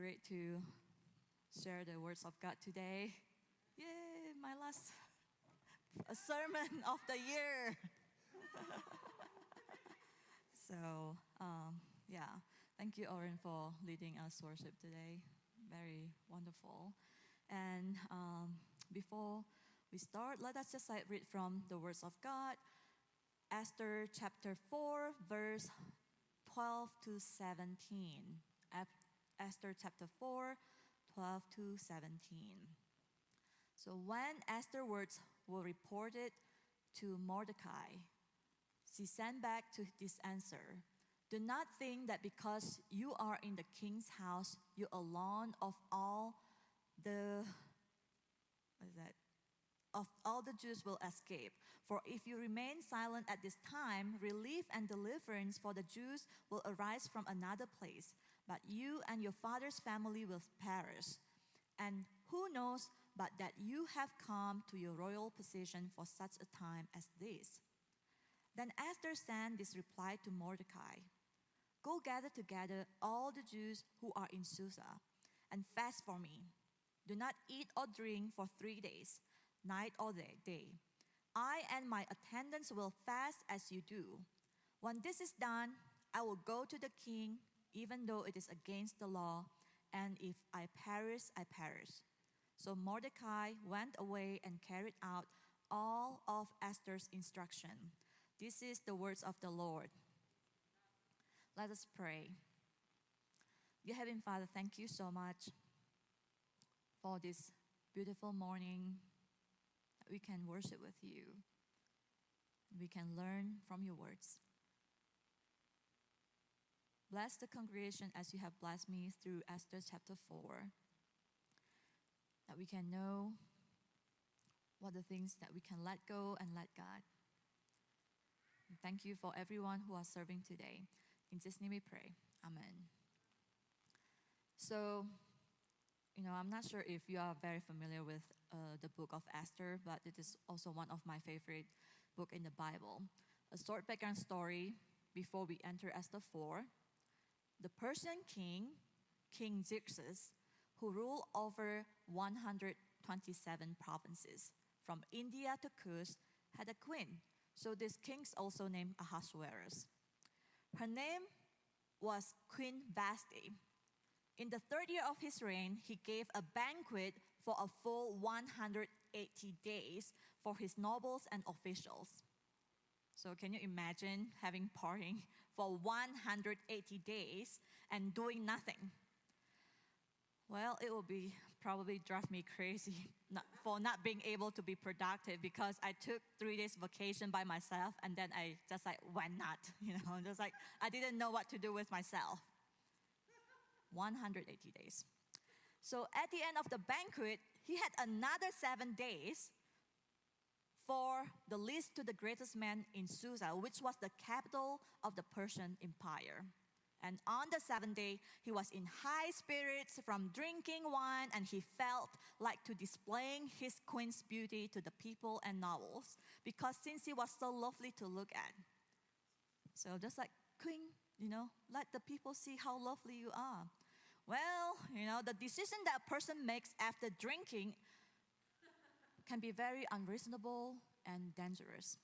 great to share the words of God today. Yay, my last sermon of the year. so, um, yeah, thank you, Oren, for leading us worship today. Very wonderful. And um, before we start, let us just like read from the words of God. Esther chapter 4, verse 12 to 17. Esther chapter 4, 12 to 17. So when Esther's words were reported to Mordecai, she sent back to this answer Do not think that because you are in the king's house, you alone of all the what is that? Of all the Jews will escape. For if you remain silent at this time, relief and deliverance for the Jews will arise from another place but you and your father's family will perish. And who knows but that you have come to your royal position for such a time as this? Then Esther sent this reply to Mordecai Go gather together all the Jews who are in Susa and fast for me. Do not eat or drink for three days, night or day. I and my attendants will fast as you do. When this is done, I will go to the king even though it is against the law, and if I perish, I perish. So Mordecai went away and carried out all of Esther's instruction. This is the words of the Lord. Let us pray. Dear Heavenly Father, thank you so much for this beautiful morning we can worship with you. We can learn from your words. Bless the congregation as you have blessed me through Esther chapter 4. That we can know what the things that we can let go and let God. And thank you for everyone who are serving today. In Jesus' name we pray. Amen. So, you know, I'm not sure if you are very familiar with uh, the book of Esther, but it is also one of my favorite book in the Bible. A short background story before we enter Esther 4 the Persian king, King Xerxes, who ruled over 127 provinces from India to Kush, had a queen. So this king's also named Ahasuerus. Her name was Queen Vashti. In the third year of his reign, he gave a banquet for a full 180 days for his nobles and officials. So can you imagine having partying for 180 days and doing nothing? Well, it will be probably drive me crazy not, for not being able to be productive because I took three days vacation by myself and then I just like went not, you know, just like I didn't know what to do with myself. 180 days. So at the end of the banquet, he had another seven days for the least to the greatest man in Susa, which was the capital of the Persian Empire. And on the seventh day, he was in high spirits from drinking wine, and he felt like to displaying his queen's beauty to the people and novels, because since he was so lovely to look at. So just like queen, you know, let the people see how lovely you are. Well, you know, the decision that a person makes after drinking can be very unreasonable and dangerous.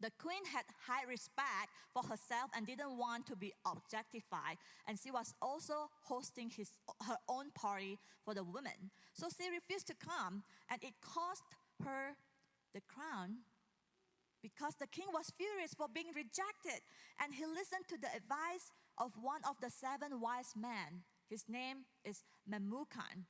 The queen had high respect for herself and didn't want to be objectified, and she was also hosting his, her own party for the women. So she refused to come, and it cost her the crown because the king was furious for being rejected, and he listened to the advice of one of the seven wise men. His name is Memucan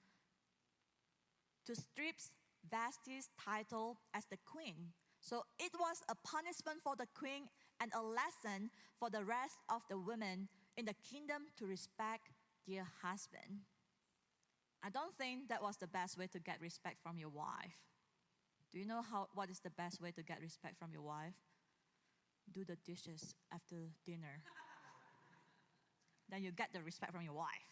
to strip Vashti's title as the queen. So it was a punishment for the queen and a lesson for the rest of the women in the kingdom to respect their husband. I don't think that was the best way to get respect from your wife. Do you know how, what is the best way to get respect from your wife? Do the dishes after dinner. then you get the respect from your wife.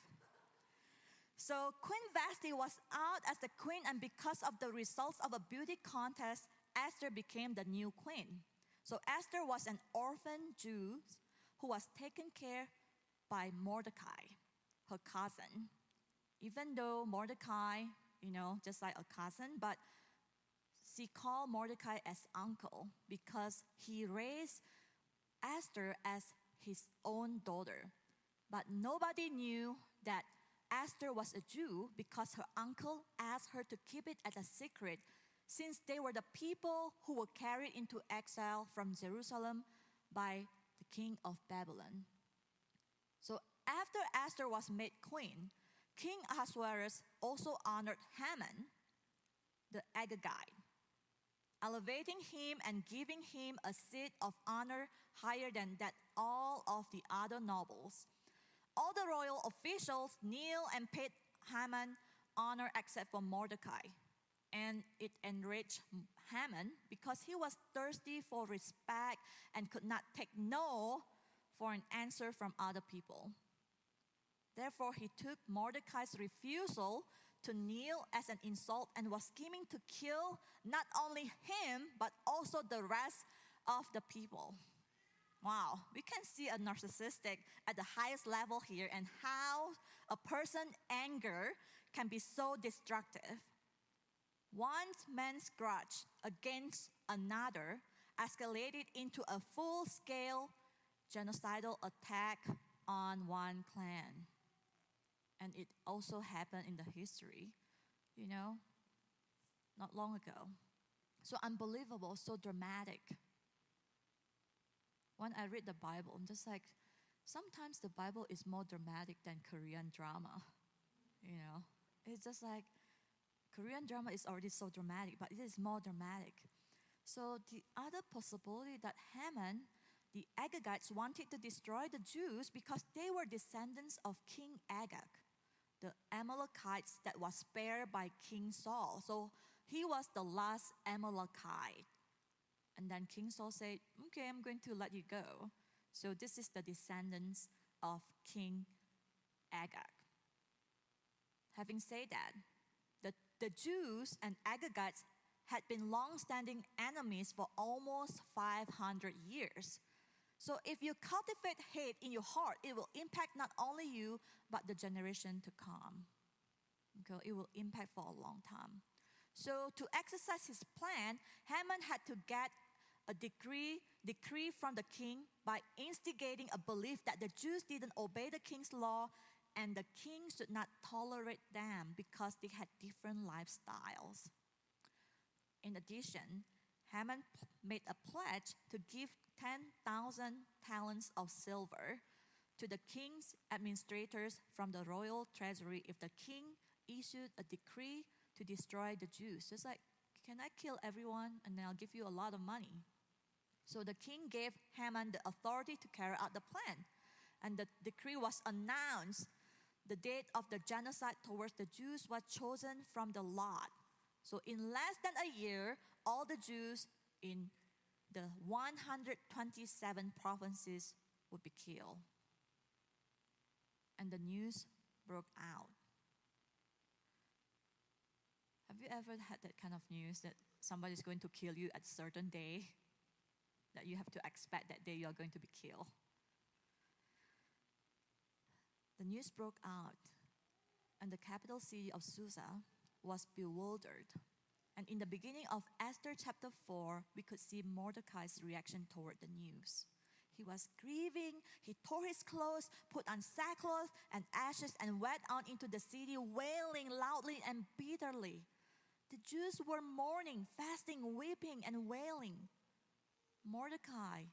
So Queen Vashti was out as the queen, and because of the results of a beauty contest, Esther became the new queen. So Esther was an orphan Jew who was taken care by Mordecai, her cousin. even though Mordecai, you know, just like a cousin, but she called Mordecai as uncle because he raised Esther as his own daughter. But nobody knew that Esther was a Jew because her uncle asked her to keep it as a secret since they were the people who were carried into exile from Jerusalem by the king of Babylon. So after Esther was made queen, King Ahasuerus also honored Haman, the Agagite, elevating him and giving him a seat of honor higher than that all of the other nobles. All the royal officials kneel and paid Haman honor except for Mordecai. And it enraged Haman because he was thirsty for respect and could not take no for an answer from other people. Therefore, he took Mordecai's refusal to kneel as an insult and was scheming to kill not only him, but also the rest of the people. Wow, we can see a narcissistic at the highest level here and how a person's anger can be so destructive. One man's grudge against another escalated into a full scale genocidal attack on one clan. And it also happened in the history, you know, not long ago. So unbelievable, so dramatic. When I read the Bible, I'm just like, sometimes the Bible is more dramatic than Korean drama. You know, it's just like Korean drama is already so dramatic, but it is more dramatic. So the other possibility that Haman, the Agagites, wanted to destroy the Jews because they were descendants of King Agag, the Amalekites that was spared by King Saul. So he was the last Amalekite. And then King Saul said, Okay, I'm going to let you go. So this is the descendants of King Agag. Having said that, the, the Jews and Agagites had been long standing enemies for almost 500 years. So if you cultivate hate in your heart, it will impact not only you, but the generation to come. Okay, it will impact for a long time. So to exercise his plan, Haman had to get a decree, decree from the king by instigating a belief that the Jews didn't obey the king's law and the king should not tolerate them because they had different lifestyles. In addition, Haman made a pledge to give 10,000 talents of silver to the king's administrators from the royal treasury if the king issued a decree to destroy the Jews. It's like, can I kill everyone and then I'll give you a lot of money? So the king gave Haman the authority to carry out the plan. And the decree was announced. The date of the genocide towards the Jews was chosen from the lot. So in less than a year, all the Jews in the 127 provinces would be killed. And the news broke out. Have you ever had that kind of news that somebody's going to kill you at a certain day? That you have to expect that day you are going to be killed. The news broke out, and the capital city of Susa was bewildered. And in the beginning of Esther chapter 4, we could see Mordecai's reaction toward the news. He was grieving, he tore his clothes, put on sackcloth and ashes, and went out into the city, wailing loudly and bitterly. The Jews were mourning, fasting, weeping, and wailing. Mordecai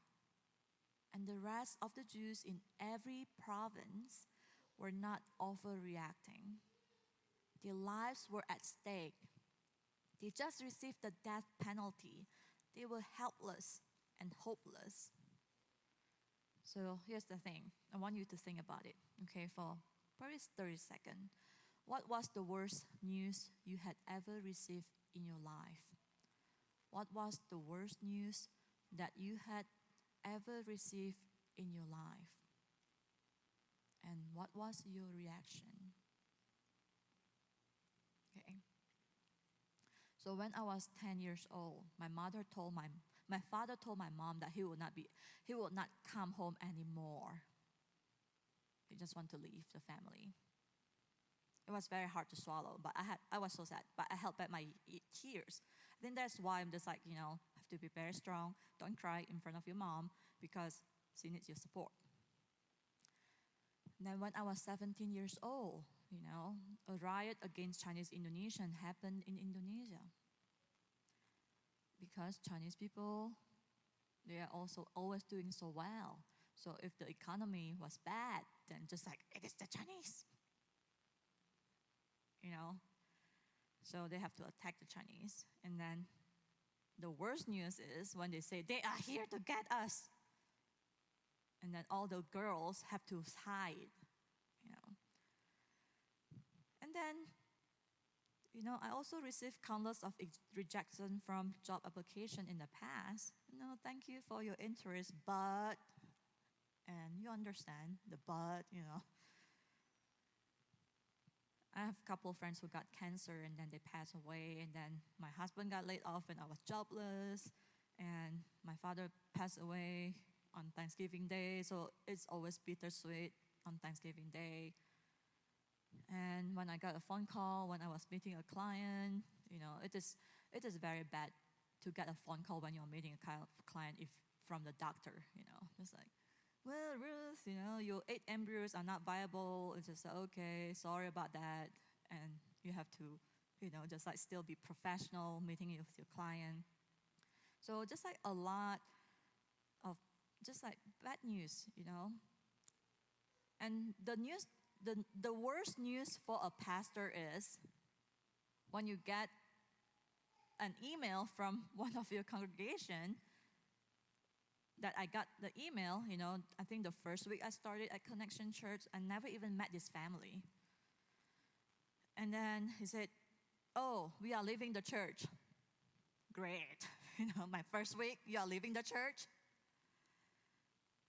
and the rest of the Jews in every province were not overreacting. Their lives were at stake. They just received the death penalty. They were helpless and hopeless. So here's the thing I want you to think about it, okay, for probably 30 seconds. What was the worst news you had ever received in your life? What was the worst news that you had ever received in your life? And what was your reaction? Okay. So when I was 10 years old, my mother told my my father told my mom that he would not be he would not come home anymore. He just want to leave the family. It was very hard to swallow, but I had I was so sad, but I held back my tears. I think that's why I'm just like you know have to be very strong. Don't cry in front of your mom because she needs your support. And then when I was 17 years old, you know, a riot against Chinese Indonesian happened in Indonesia because Chinese people they are also always doing so well. So if the economy was bad, then just like it is the Chinese. You know? So they have to attack the Chinese. And then the worst news is when they say they are here to get us. And then all the girls have to hide. And then you know, I also received countless of rejection from job application in the past. You know, thank you for your interest, but, and you understand the but, you know. I have a couple of friends who got cancer and then they passed away, and then my husband got laid off and I was jobless, and my father passed away on Thanksgiving Day, so it's always bittersweet on Thanksgiving Day. And when I got a phone call when I was meeting a client, you know, it is it is very bad to get a phone call when you're meeting a client if from the doctor, you know. It's like, well, Ruth, you know, your eight embryos are not viable. It's just okay, sorry about that, and you have to, you know, just like still be professional meeting with your client. So just like a lot of just like bad news, you know. And the news the, the worst news for a pastor is when you get an email from one of your congregation that I got the email, you know, I think the first week I started at Connection Church, I never even met this family. And then he said, Oh, we are leaving the church. Great. You know, my first week, you are leaving the church.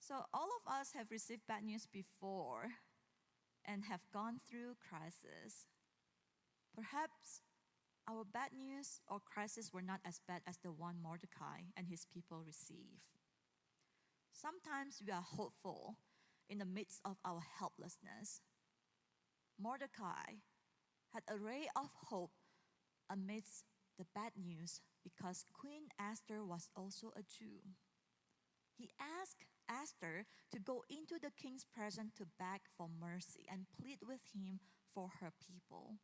So all of us have received bad news before, and have gone through crisis. Perhaps our bad news or crisis were not as bad as the one Mordecai and his people received. Sometimes we are hopeful in the midst of our helplessness. Mordecai had a ray of hope amidst the bad news because Queen Esther was also a Jew. He asked Esther to go into the king's presence to beg for mercy and plead with him for her people.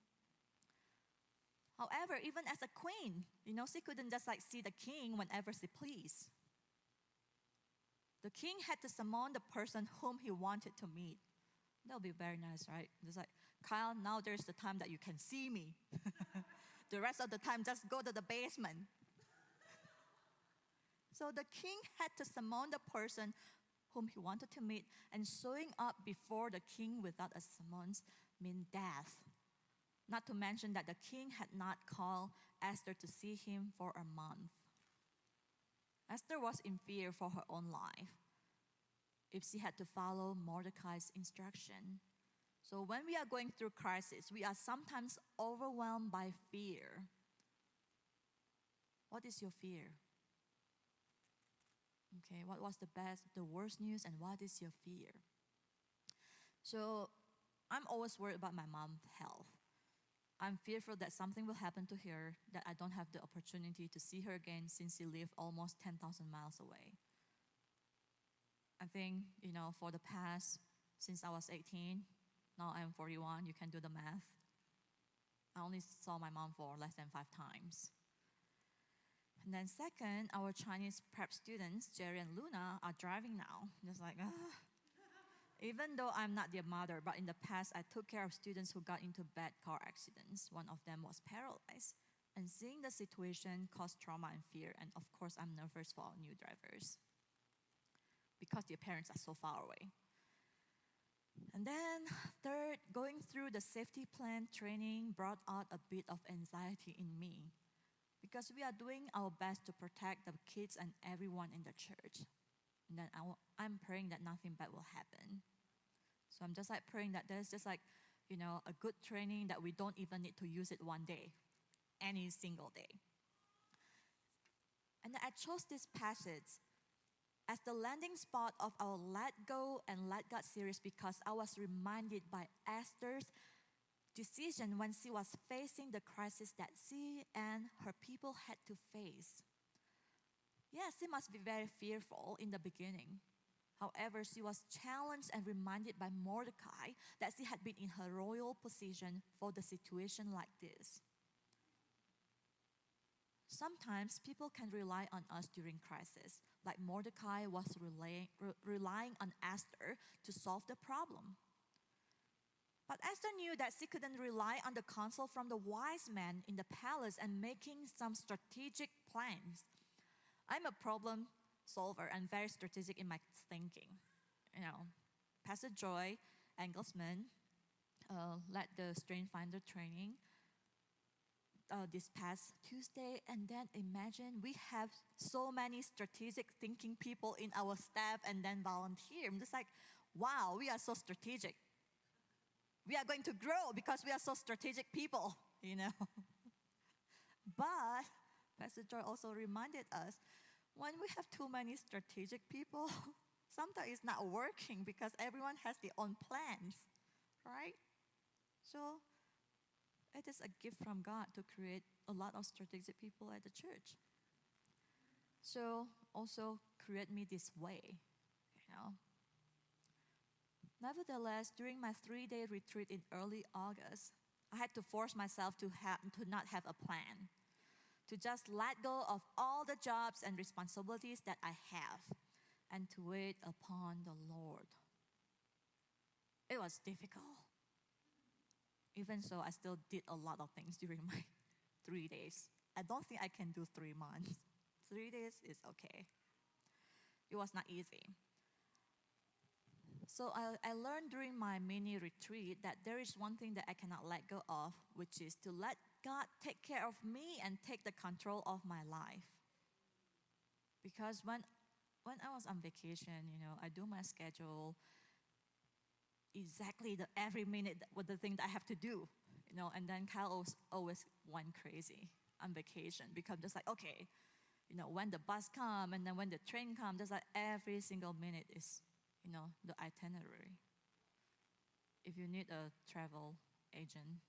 However, even as a queen, you know, she couldn't just like see the king whenever she pleased. The king had to summon the person whom he wanted to meet. That would be very nice, right? It's like, Kyle, now there's the time that you can see me. the rest of the time, just go to the basement. so the king had to summon the person whom he wanted to meet, and showing up before the king without a summons meant death. Not to mention that the king had not called Esther to see him for a month. Esther was in fear for her own life if she had to follow Mordecai's instruction. So, when we are going through crisis, we are sometimes overwhelmed by fear. What is your fear? Okay, what was the best, the worst news, and what is your fear? So I'm always worried about my mom's health. I'm fearful that something will happen to her, that I don't have the opportunity to see her again since she lived almost 10,000 miles away. I think, you know, for the past, since I was 18, now I'm 41, you can do the math. I only saw my mom for less than five times. And then second, our Chinese prep students, Jerry and Luna, are driving now. Just like, ah. Even though I'm not their mother, but in the past I took care of students who got into bad car accidents. One of them was paralyzed. And seeing the situation caused trauma and fear. And of course, I'm nervous for new drivers because their parents are so far away. And then, third, going through the safety plan training brought out a bit of anxiety in me because we are doing our best to protect the kids and everyone in the church. And then I, am praying that nothing bad will happen. So I'm just like praying that there's just like, you know, a good training that we don't even need to use it one day, any single day. And I chose this passage as the landing spot of our Let Go and Let God series because I was reminded by Esther's decision when she was facing the crisis that she and her people had to face. Yes, she must be very fearful in the beginning. However, she was challenged and reminded by Mordecai that she had been in her royal position for the situation like this. Sometimes people can rely on us during crisis, like Mordecai was relying, re- relying on Esther to solve the problem. But Esther knew that she couldn't rely on the counsel from the wise men in the palace and making some strategic plans. I'm a problem solver and very strategic in my thinking. You know, Pastor Joy Engelsman uh, led the Strength Finder training uh, this past Tuesday, and then imagine we have so many strategic thinking people in our staff and then volunteer. I'm just like, wow, we are so strategic. We are going to grow because we are so strategic people, you know. but Pastor Joy also reminded us when we have too many strategic people, sometimes it's not working because everyone has their own plans, right? So it is a gift from God to create a lot of strategic people at the church. So also create me this way, you know. Nevertheless, during my three-day retreat in early August, I had to force myself to, to not have a plan, to just let go of all the jobs and responsibilities that I have, and to wait upon the Lord. It was difficult even so, I still did a lot of things during my three days. I don't think I can do three months. Three days is okay. It was not easy. So I, I learned during my mini retreat that there is one thing that I cannot let go of, which is to let God take care of me and take the control of my life. Because when when I was on vacation, you know, I do my schedule, exactly the every minute what the thing that I have to do, you know. And then Kyle always, always went crazy on vacation because just like okay, you know, when the bus come and then when the train come, just like every single minute is, you know, the itinerary. If you need a travel agent,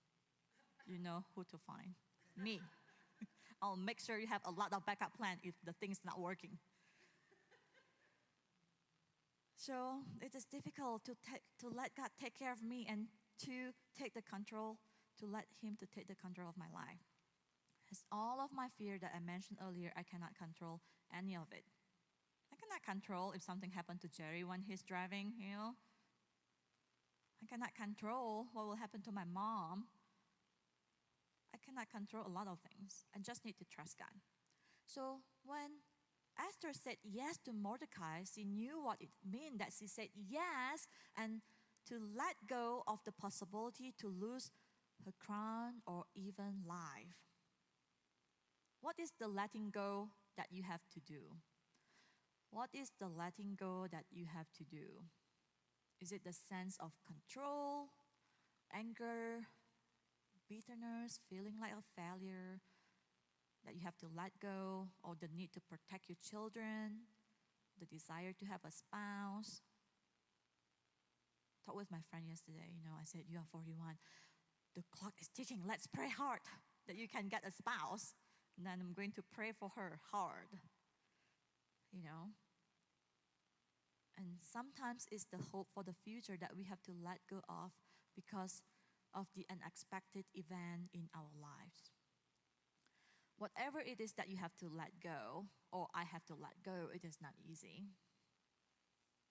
you know who to find. Me. I'll make sure you have a lot of backup plan if the thing's not working. So it is difficult to, take, to let God take care of me and to take the control, to let Him to take the control of my life. As all of my fear that I mentioned earlier, I cannot control any of it. I cannot control if something happened to Jerry when he's driving, you know. I cannot control what will happen to my mom. I cannot control a lot of things. I just need to trust God. So when Esther said yes to Mordecai, she knew what it meant that she said yes and to let go of the possibility to lose her crown or even life. What is the letting go that you have to do? What is the letting go that you have to do? Is it the sense of control, anger, bitterness, feeling like a failure, that you have to let go, or the need to protect your children, the desire to have a spouse. Talked with my friend yesterday, you know, I said, You are 41. The clock is ticking. Let's pray hard that you can get a spouse. And then I'm going to pray for her hard. You know? And sometimes it's the hope for the future that we have to let go of because of the unexpected event in our lives whatever it is that you have to let go, or I have to let go, it is not easy.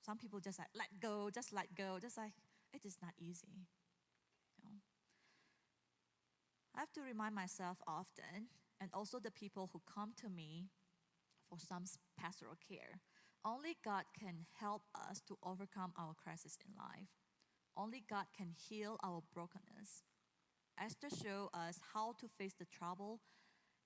Some people just like, let go, just let go, just like, it is not easy. You know? I have to remind myself often, and also the people who come to me for some pastoral care. Only God can help us to overcome our crisis in life. Only God can heal our brokenness. Esther showed us how to face the trouble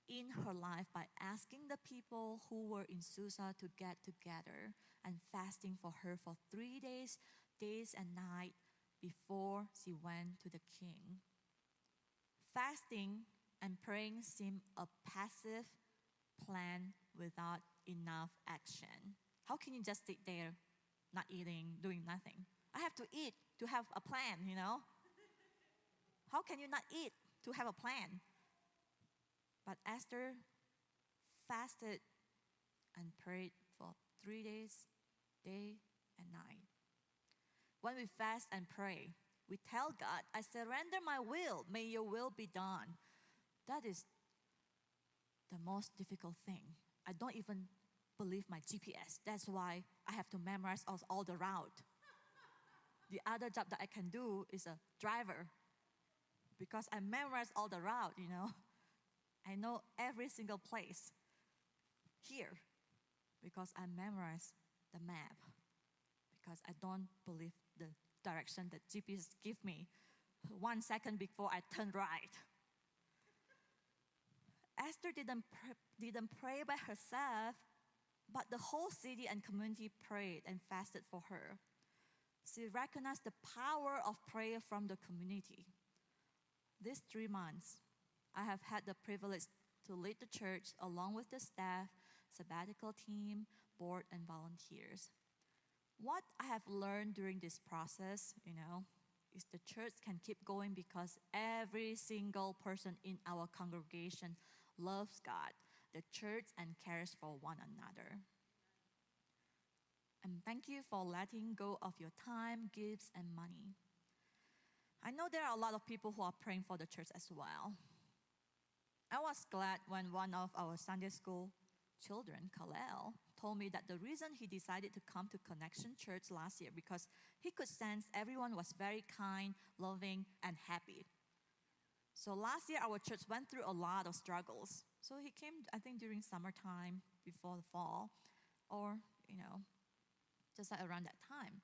in her life by asking the people who were in Susa to get together and fasting for her for three days, days and night before she went to the king. Fasting and praying seemed a passive plan without enough action. How can you just sit there, not eating, doing nothing? I have to eat to have a plan, you know? How can you not eat to have a plan? But Esther fasted and prayed for three days, day and night. When we fast and pray, we tell God, I surrender my will, may your will be done. That is the most difficult thing. I don't even believe my GPS. That's why I have to memorize all, all the route. the other job that I can do is a driver because I memorize all the route, you know. I know every single place here because I memorize the map because I don't believe the direction that GPS give me one second before I turn right. Esther didn't, didn't pray by herself, but the whole city and community prayed and fasted for her. She recognized the power of prayer from the community. These three months, I have had the privilege to lead the church along with the staff, sabbatical team, board, and volunteers. What I have learned during this process, you know, is the church can keep going because every single person in our congregation loves God, the church, and cares for one another. And thank you for letting go of your time, gifts, and money. I know there are a lot of people who are praying for the church as well. I was glad when one of our Sunday school children, Kalel, told me that the reason he decided to come to Connection Church last year because he could sense everyone was very kind, loving, and happy. So last year our church went through a lot of struggles. So he came, I think, during summertime before the fall, or you know, just like around that time.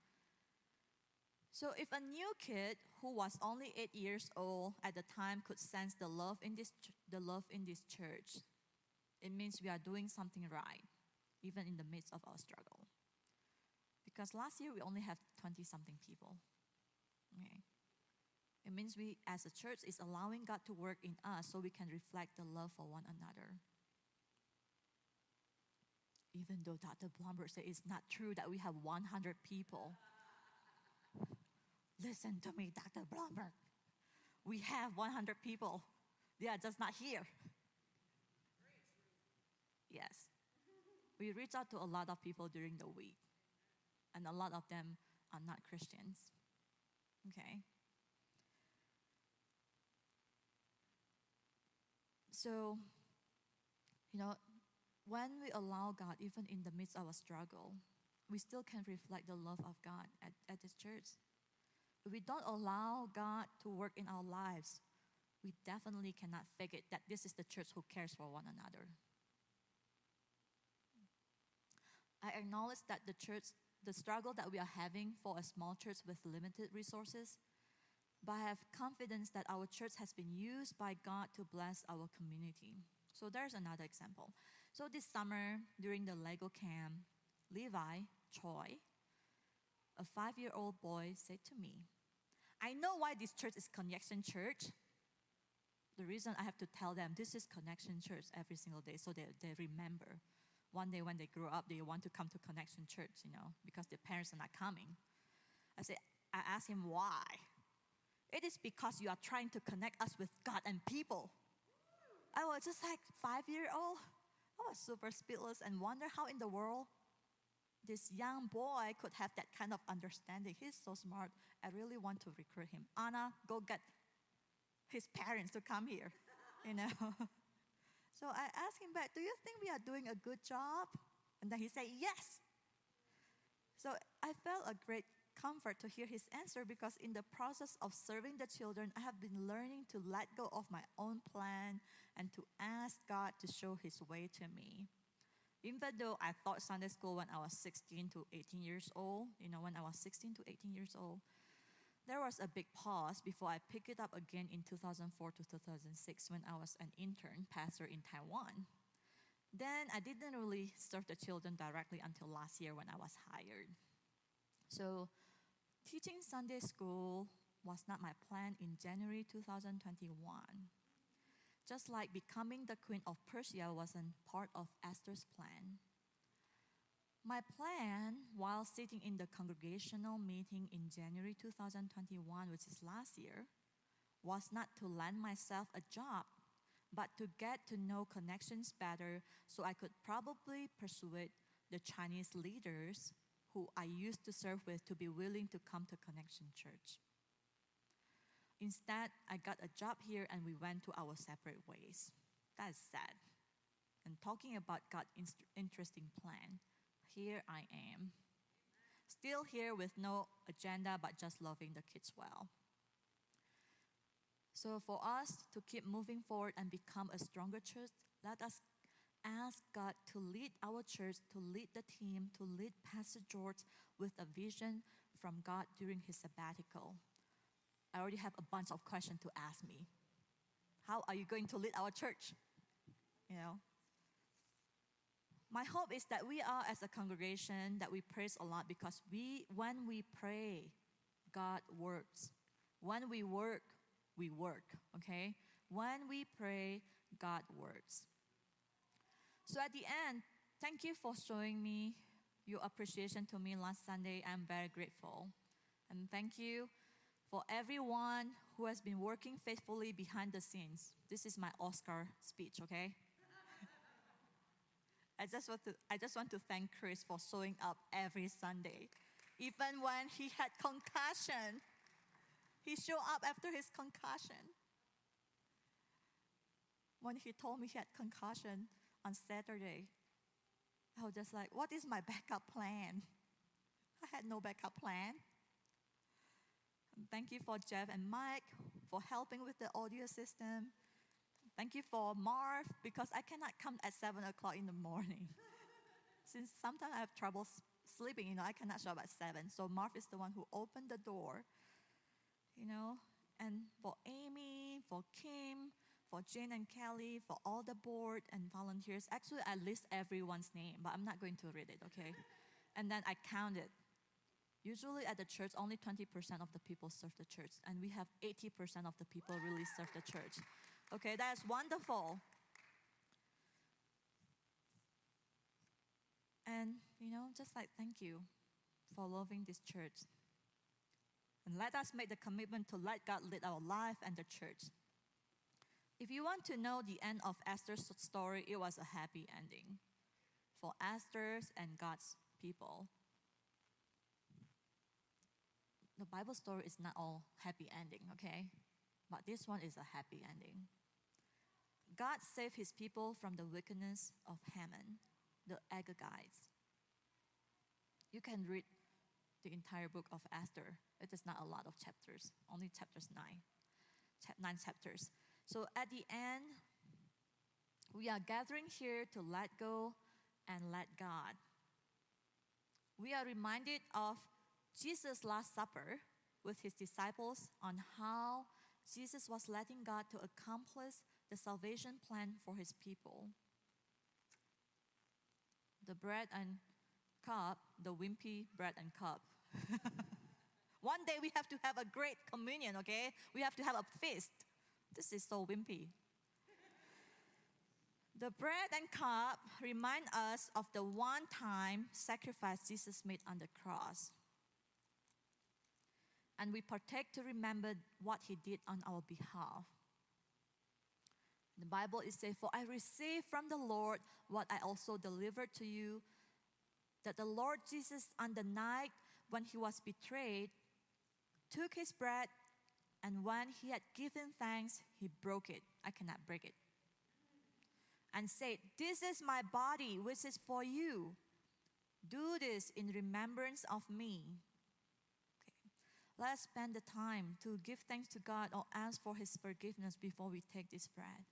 So if a new kid who was only eight years old at the time could sense the love in this, the love in this church, it means we are doing something right, even in the midst of our struggle. Because last year we only had 20 something people. Okay. It means we, as a church, is allowing God to work in us so we can reflect the love for one another. Even though Dr. Blumberg said it's not true that we have 100 people. Listen to me, Dr. Blumberg. We have 100 people. They are just not here. Yes. We reach out to a lot of people during the week, and a lot of them are not Christians. Okay? So, you know, when we allow God, even in the midst of a struggle, we still can reflect the love of God at, at this church. If we don't allow God to work in our lives, we definitely cannot it that this is the church who cares for one another. I acknowledge that the church, the struggle that we are having for a small church with limited resources, but I have confidence that our church has been used by God to bless our community. So there's another example. So this summer, during the Lego camp, Levi Choi, a five year old boy, said to me, I know why this church is Connection Church. The reason I have to tell them this is Connection Church every single day so they, they remember. One day when they grow up, they want to come to Connection Church, you know, because their parents are not coming. I said, I asked him why. It is because you are trying to connect us with God and people. I was just like five year old. I was super speechless and wonder how in the world this young boy could have that kind of understanding. He's so smart. I really want to recruit him. Anna, go get his parents to come here, you know. so I asked him back, do you think we are doing a good job? And then he said, yes. So I felt a great comfort to hear his answer because in the process of serving the children, I have been learning to let go of my own plan and to ask God to show his way to me. Even though I taught Sunday school when I was 16 to 18 years old, you know, when I was 16 to 18 years old, there was a big pause before I picked it up again in 2004 to 2006 when I was an intern pastor in Taiwan. Then I didn't really serve the children directly until last year when I was hired. So, teaching Sunday school was not my plan in January 2021. Just like becoming the Queen of Persia wasn't part of Esther's plan. My plan, while sitting in the congregational meeting in January 2021, which is last year, was not to land myself a job, but to get to know connections better so I could probably persuade the Chinese leaders who I used to serve with to be willing to come to Connection Church. Instead, I got a job here and we went to our separate ways. That is sad. And talking about God's interesting plan, here I am. Still here with no agenda but just loving the kids well. So, for us to keep moving forward and become a stronger church, let us ask God to lead our church, to lead the team, to lead Pastor George with a vision from God during his sabbatical. I already have a bunch of questions to ask me. How are you going to lead our church? You know? My hope is that we are as a congregation that we praise a lot because we when we pray, God works. When we work, we work, okay? When we pray, God works. So at the end, thank you for showing me your appreciation to me last Sunday. I'm very grateful. And thank you for everyone who has been working faithfully behind the scenes. This is my Oscar speech, okay? I just want to I just want to thank Chris for showing up every Sunday. Even when he had concussion. He showed up after his concussion. When he told me he had concussion, on Saturday, I was just like, what is my backup plan? I had no backup plan. Thank you for Jeff and Mike for helping with the audio system. Thank you for Marv because I cannot come at 7 o'clock in the morning. Since sometimes I have trouble sleeping, you know, I cannot show up at 7. So Marv is the one who opened the door, you know. And for Amy, for Kim, for Jane and Kelly, for all the board and volunteers. Actually, I list everyone's name, but I'm not going to read it, okay? and then I counted. Usually at the church, only 20% of the people serve the church, and we have 80% of the people really serve the church. Okay, that's wonderful. And, you know, just like thank you for loving this church. And let us make the commitment to let God lead our life and the church. If you want to know the end of Esther's story, it was a happy ending for Esther's and God's people. The Bible story is not all happy ending, okay? But this one is a happy ending. God saved his people from the wickedness of Haman, the Agagites. You can read the entire book of Esther. It is not a lot of chapters, only chapters nine, nine chapters. So at the end, we are gathering here to let go and let God. We are reminded of Jesus' Last Supper with his disciples on how Jesus was letting God to accomplish the salvation plan for his people. The bread and cup, the wimpy bread and cup. One day we have to have a great communion, okay? We have to have a feast. This is so wimpy. The bread and cup remind us of the one time sacrifice Jesus made on the cross. And we partake to remember what he did on our behalf. The Bible is saying, For I received from the Lord what I also delivered to you that the Lord Jesus, on the night when he was betrayed, took his bread and when he had given thanks, he broke it. I cannot break it. And said, This is my body, which is for you. Do this in remembrance of me. Okay. Let's spend the time to give thanks to God or ask for his forgiveness before we take this bread.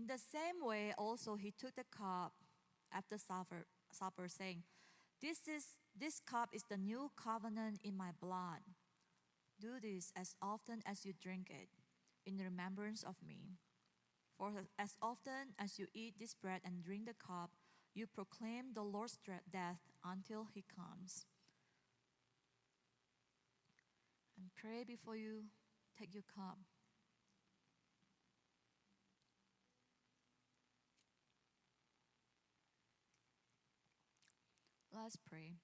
In the same way, also he took the cup after supper, supper saying, this, is, this cup is the new covenant in my blood. Do this as often as you drink it, in remembrance of me. For as often as you eat this bread and drink the cup, you proclaim the Lord's death until he comes. And pray before you take your cup. Let's pray.